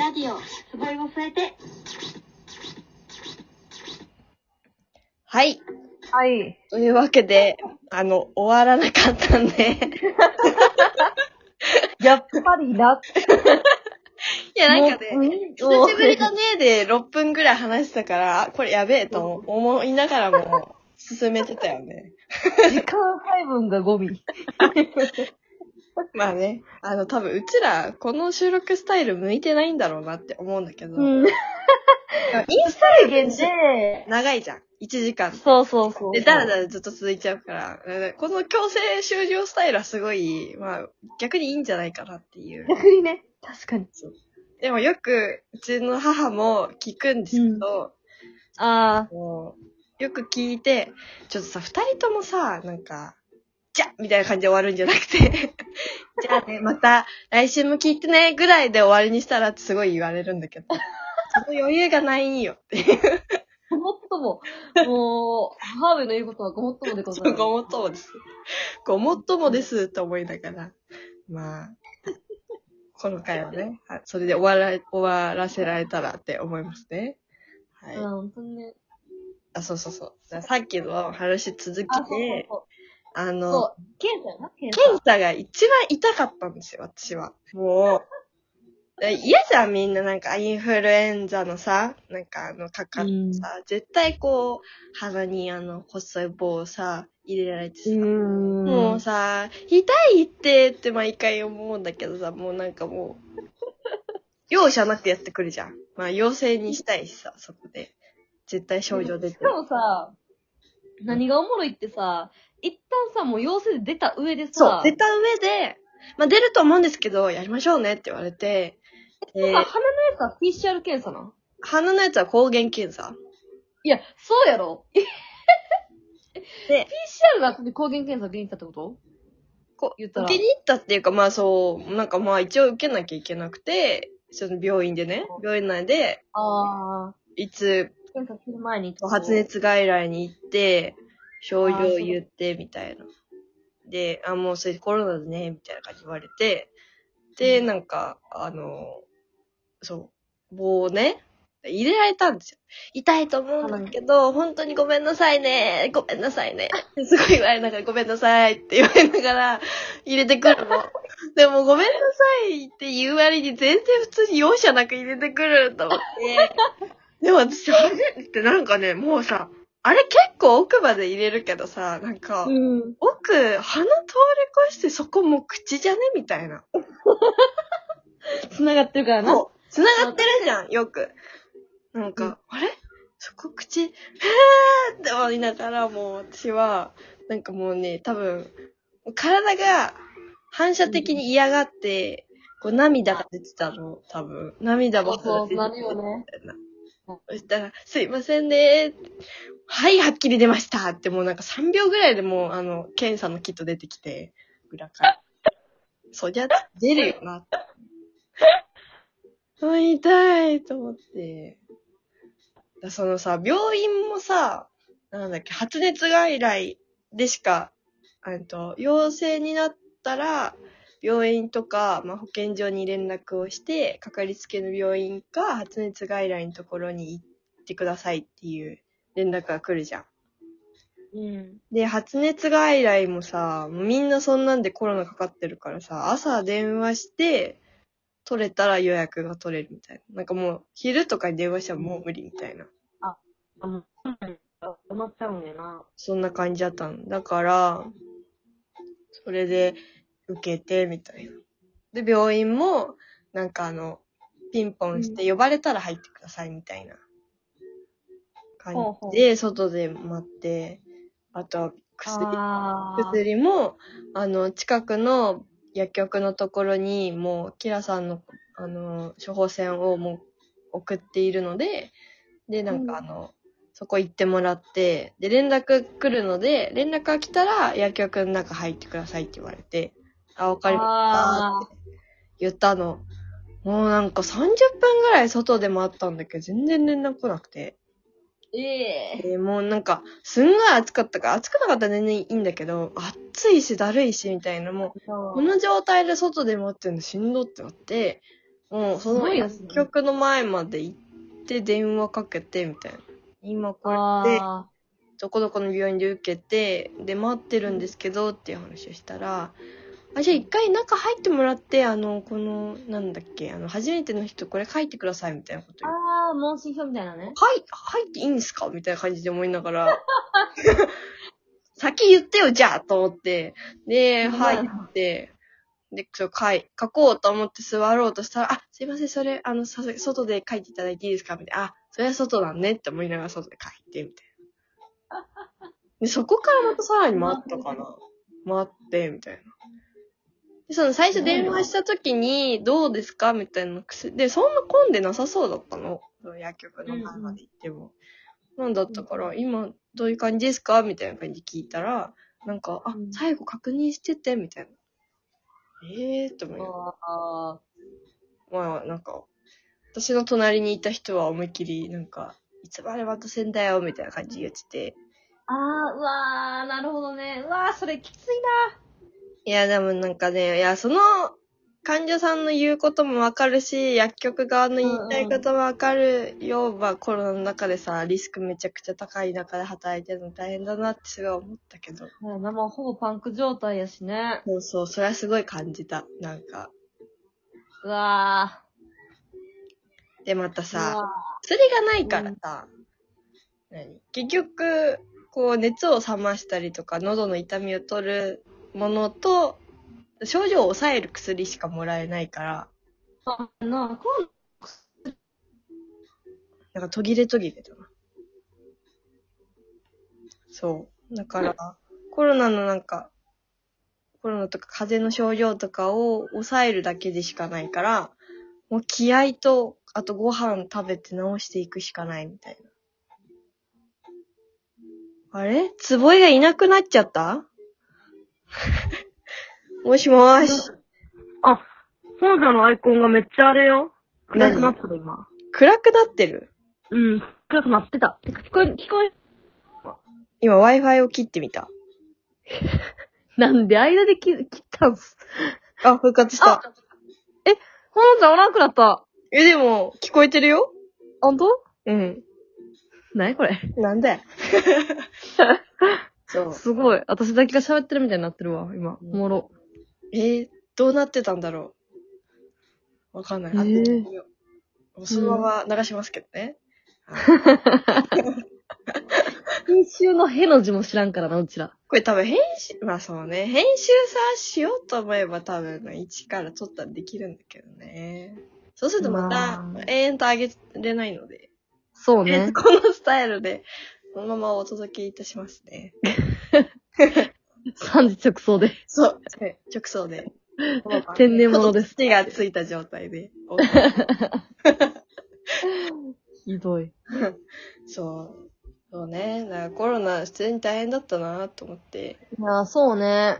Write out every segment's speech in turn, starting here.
ラディオ、すごいを添えて。はい。はい。というわけで、あの、終わらなかったんで。やっぱりな。いや、なんかね、もう久しぶりだねで6分ぐらい話したから、あこれやべえと思いながらも進めてたよね。時間配分がゴミ。まあね、あの多分うちらこの収録スタイル向いてないんだろうなって思うんだけど、うん。インスタ制限で、長いじゃん。1時間。そうそうそう。で、だらだらずっと続いちゃうから、うんこの強制終了スタイルはすごい、まあ、逆にいいんじゃないかなっていう。逆にね。確かに。でもよく、うちの母も聞くんですけど、あもうよく聞いて、ちょっとさ、二人ともさ、なんか、じゃみたいな感じで終わるんじゃなくて、じゃあね、また来週も聞いてね、ぐらいで終わりにしたらってすごい言われるんだけど、その余裕がないんよっていう。あ。ごもっとも、もう、母上の言うことはごもっともでございます。ごもっともです。ごもっともですと思いながら、まあ、この回はね、はいそれで終わら、終わらせられたらって思いますね。はい。うん、本当にね。あ、そうそうそう。さっきの話続きあ、そうそうで、そう。あの。検査やな、検査。が一番痛かったんですよ、私は。もう。え嫌じゃん、みんななんかインフルエンザのさ、なんかあの、かかってさ、絶対こう、鼻にあの、細い棒をさ、入れられてさ、う。もうさ、痛いってって毎回思うんだけどさ、もうなんかもう、容赦なくやってくるじゃん。まあ、陽性にしたいしさ、そこで。絶対症状出てしかもさ、何がおもろいってさ、一旦さ、もう陽性で出た上でそうさ、、出た上で、まあ出ると思うんですけど、やりましょうねって言われて、でさ、鼻のやつは PCR 検査な鼻のやつは抗原検査。いや、そうやろ。で、PCR が抗原検査受けに行ったってこと？こ言ったら。受けに行ったっていうか、まあそう、なんかまあ一応受けなきゃいけなくて、その病院でね、病院内で、ああ。いつ検査する前に。発。熱外来に行って、症状言って、みたいな。で、あ、もうそれコロナだね、みたいな感じで言われて、で、なんか、あの、そう、棒をね、入れられたんですよ。痛いと思うんだけど、本当にごめんなさいね、ごめんなさいね。すごい言われながら、ごめんなさいって言われながら、入れてくるの。でも、ごめんなさいって言う割に全然普通に容赦なく入れてくると思って。でも私、あれってなんかね、もうさ、あれ結構奥まで入れるけどさ、なんか、うん。奥、鼻通り越してそこもう口じゃねみたいな。繋がってるからな。そう。繋がってるじゃん、よく。なんか、あれ？そこ口、へーって思いながら、もう私は、なんかもうね、多分、体が反射的に嫌がって、こう涙が出てたの、多分。涙ばっかそう出てたなるよね。そしたら、すいませんねはい、はっきり出ましたってもうなんか3秒ぐらいでもう、あの、検査のキット出てきて、裏から。そりゃ出るよなって。あ、痛いと思って。だそのさ、病院もさ、なんだっけ、発熱外来でしか、あと、陽性になったら、病院とか、まあ、保健所に連絡をして、かかりつけの病院か、発熱外来のところに行ってくださいっていう連絡が来るじゃん。うん。で、発熱外来もさ、もうみんなそんなんでコロナかかってるからさ、朝電話して、取れたら予約が取れるみたいな。なんかもう、昼とかに電話したらもう無理みたいな。あの、うん。なっちゃうんやな。そんな感じだったの。だから、それで受けて、みたいな。で、病院も、なんかあの、ピンポンして呼ばれたら入ってください、みたいな。感じ。で、外で待って、あとは薬。薬も、あの、近くの薬局のところに、もう、キラさんの、あの、処方箋をもう送っているので、で、なんかあの、そこ行ってもらって、で、連絡来るので、連絡が来たら薬局の中入ってくださいって言われて、あ、わかりました言ったの。もうなんか30分ぐらい外で待ったんだけど、全然連絡来なくて。ええでもうなんか、すんごい暑かったから、暑くなかったら全然いいんだけど、暑いしだるいし、みたいな、もう、この状態で外で待ってるのしんどってなって、もうそのすごいですね薬局の前まで行って電話かけてみたいな。今こうやって、あどこどこの病院で受けて、で、待ってるんですけどっていう話をしたら、あ、じゃあ一回中入ってもらって、あの、この、なんだっけ、あの、初めての人これ書いてくださいみたいなことー言う。あー、問診票みたいなね。はい、入っていいんですかみたいな感じで思いながら、先言ってよ、じゃあと思って、で、うん入って、で、そう、書い、書こうと思って座ろうとしたら、あ、すいません、それ、あの、さ外で書いていただいていいですかみたいな。あ、それは外なんねって思いながら外で書いて、みたいな。で、そこからまたさらに待ったかな。待って、みたいな。で、その最初電話した時に、どうですかみたいな薬。で、そんな混んでなさそうだったの。その薬局の前まで行っても。なんだったから、今、どういう感じですかみたいな感じで聞いたら、なんか、あう、ん最後確認してて、みたいな。ええー、って思いながらあまあ、なんか、私の隣にいた人は思いっきり、なんか、いつまで待たせんだよ、みたいな感じで言ってて。あー、うわー、なるほどね。うわー、それきついいや、でもなんかね、いや、その、患者さんの言うこともわかるし、薬局側の言いたいこともわかるよ。まあ、コロナの中でさ、リスクめちゃくちゃ高い中で働いてるの大変だなってすごい思ったけど。な。生ほぼパンク状態やしね。そうそう、それはすごい感じた。なんか。うわで、またー。さ、薬がないからさ、何？結局、こう熱を冷ましたりとか、喉の痛みを取るものと、症状を抑える薬しかもらえないから、ーあなコロなんか途切れ途切れだな。そう。だから、コロナのなんか、コロナとか風邪の症状とかを抑えるだけでしかないから、もう気合と、あとご飯食べて治していくしかないみたいな。あれ？つぼいがいなくなっちゃった？もしもーし。あ、本社のアイコンがめっちゃあれよ。暗くなってる今。暗くなってる？うん、暗くなってた。てか聞こえ、聞こえ、今 Wi-Fi を切ってみた。なんで間で切切ったんす？あ、復活した。あ本社おらんくなった。え、でも、聞こえてるよほんとうん。なにこれ？なんで そう。すごい。私だけが喋ってるみたいになってるわ、今。おもろ。えー、どうなってたんだろうわかんない。えーそのまま流しますけどね。編集のへの字も知らんからな、うちら。これ多分編集、まあそうね。編集さ、しようと思えば多分、一から撮ったらできるんだけどね。そうするとまたまあ、永遠と上げれないので。そうね。え このスタイルで、このままお届けいたしますね。三時直送で。そう。はい直送で。天然物です手がついた状態で。ひどい。そう。そうね。だからコロナ普通に大変だったなと思って。いや、そうね。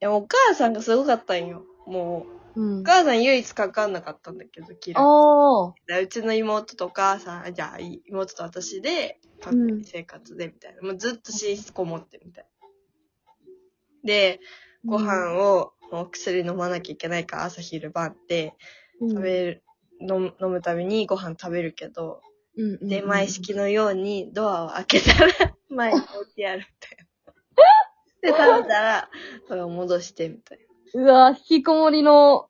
いや、お母さんがすごかったんよ。もう、うんお。母さん唯一かかんなかったんだけど、キラああ。うちの妹とお母さん、じゃあ妹と私で、隔離生活でみたいな。もうずっと寝室こもってみたいな。で、ご飯を、もう薬飲まなきゃいけないから朝昼晩って食べる、飲む飲むためにご飯食べるけど、うんうん、出前式のようにドアを開けたら 前に置いてあるみたいな。で、食べたら、それを戻してみたいな。うわ、引きこもりの、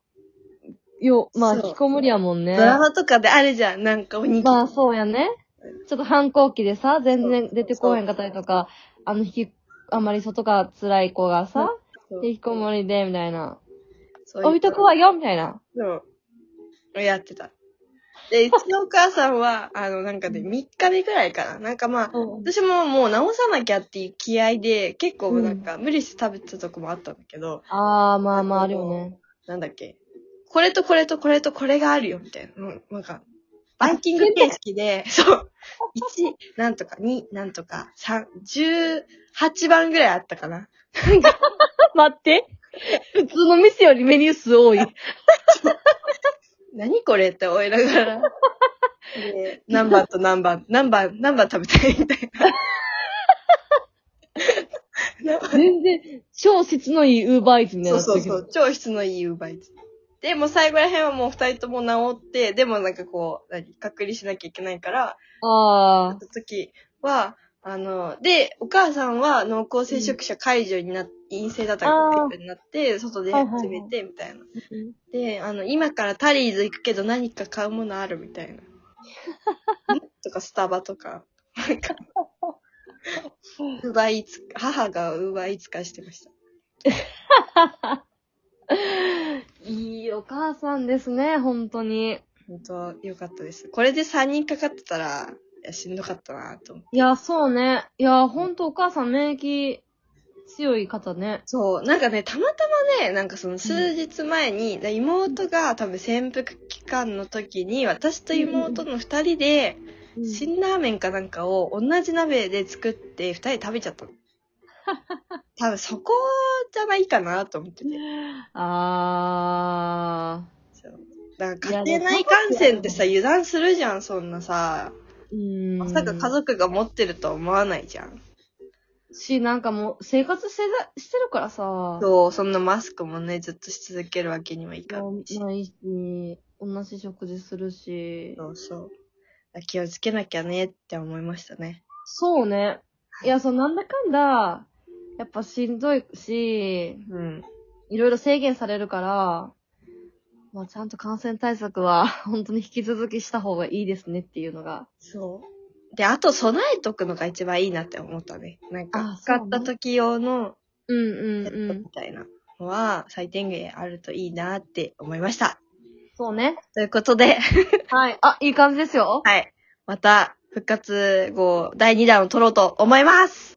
よ、まあ、そう引きこもりやもんね。ドラマとかであるじゃん、なんかおにぎり。まあ、そうやね。ちょっと反抗期でさ、全然出てこへんかったりとか、あの、引き、あんまり外が辛い子がさ、そう引きこもりで、みたいな。そう置いとくわよ、みたいな。そう。やってた。で、うちのお母さんは、あの、なんかね、3日目ぐらいかな。なんかまあ、私ももう直さなきゃっていう気合で、結構なんか無理して食べてたとこもあったんだけど、ああ、まあまあ、あるよね。なんだっけ。これとこれとこれとこれがあるよ、みたいな。うんなんか、バイキング形式で、そう。1、なんとか、2、なんとか、3、18番ぐらいあったかな。待って。普通の店よりメニュー数多い。何これって思いながら。で、何番と何番、何番、何番食べたいみたいな。全然、超質のいいウーバーイーツみたいそうになってるけど。そうそう、超質のいいウーバーイーツで、もう最後ら辺はもう二人とも治って、でもなんかこう、何、隔離しなきゃいけないから、ああ。時は、あの、で、お母さんは濃厚接触者解除になっ陰性だったからになって、外ではいはいはい詰めて、みたいな。で、あの、今からタリーズ行くけど何か買うものあるみたいな。んとか、スタバとか。なんか、ウーバーイーツ、母がウーバーイーツ化してました。いいお母さんですね、本当に。本当よかったです。これで3人かかってたら、いや、しんどかったなと思って。いや、そうね。いや、本当お母さん免疫強い方ね。そう、なんかね、たまたまね、なんかその数日前に、だ妹が多分潜伏期間の時に、私と妹の二人で、辛ラーメンかなんかを同じ鍋で作って二人で食べちゃったの。多分そこじゃないかなと思ってて。あそうだか家庭内感染ってさ、油断するじゃん、そんなさ。ー。うん。まさか家族が持ってるとは思わないじゃん。し、なんかもう、生活してたしてるからさ。そう、そんなマスクもね、ずっとし続けるわけにはいかないし。ないし、同じ食事するし。そうそう。気をつけなきゃねって思いましたね。そうね。いや、そう、なんだかんだ、やっぱしんどいし、うん。いろいろ制限されるから、まあ、ちゃんと感染対策は、本当に引き続きした方がいいですねっていうのが。そう。で、あと備えとくのが一番いいなって思ったね。なんかあ、使った時用のうんうんうん。みたいなのは最低限あるといいなって思いました。そうね。ということで、はい。あ、いい感じですよ。はい。また復活後第2弾を撮ろうと思います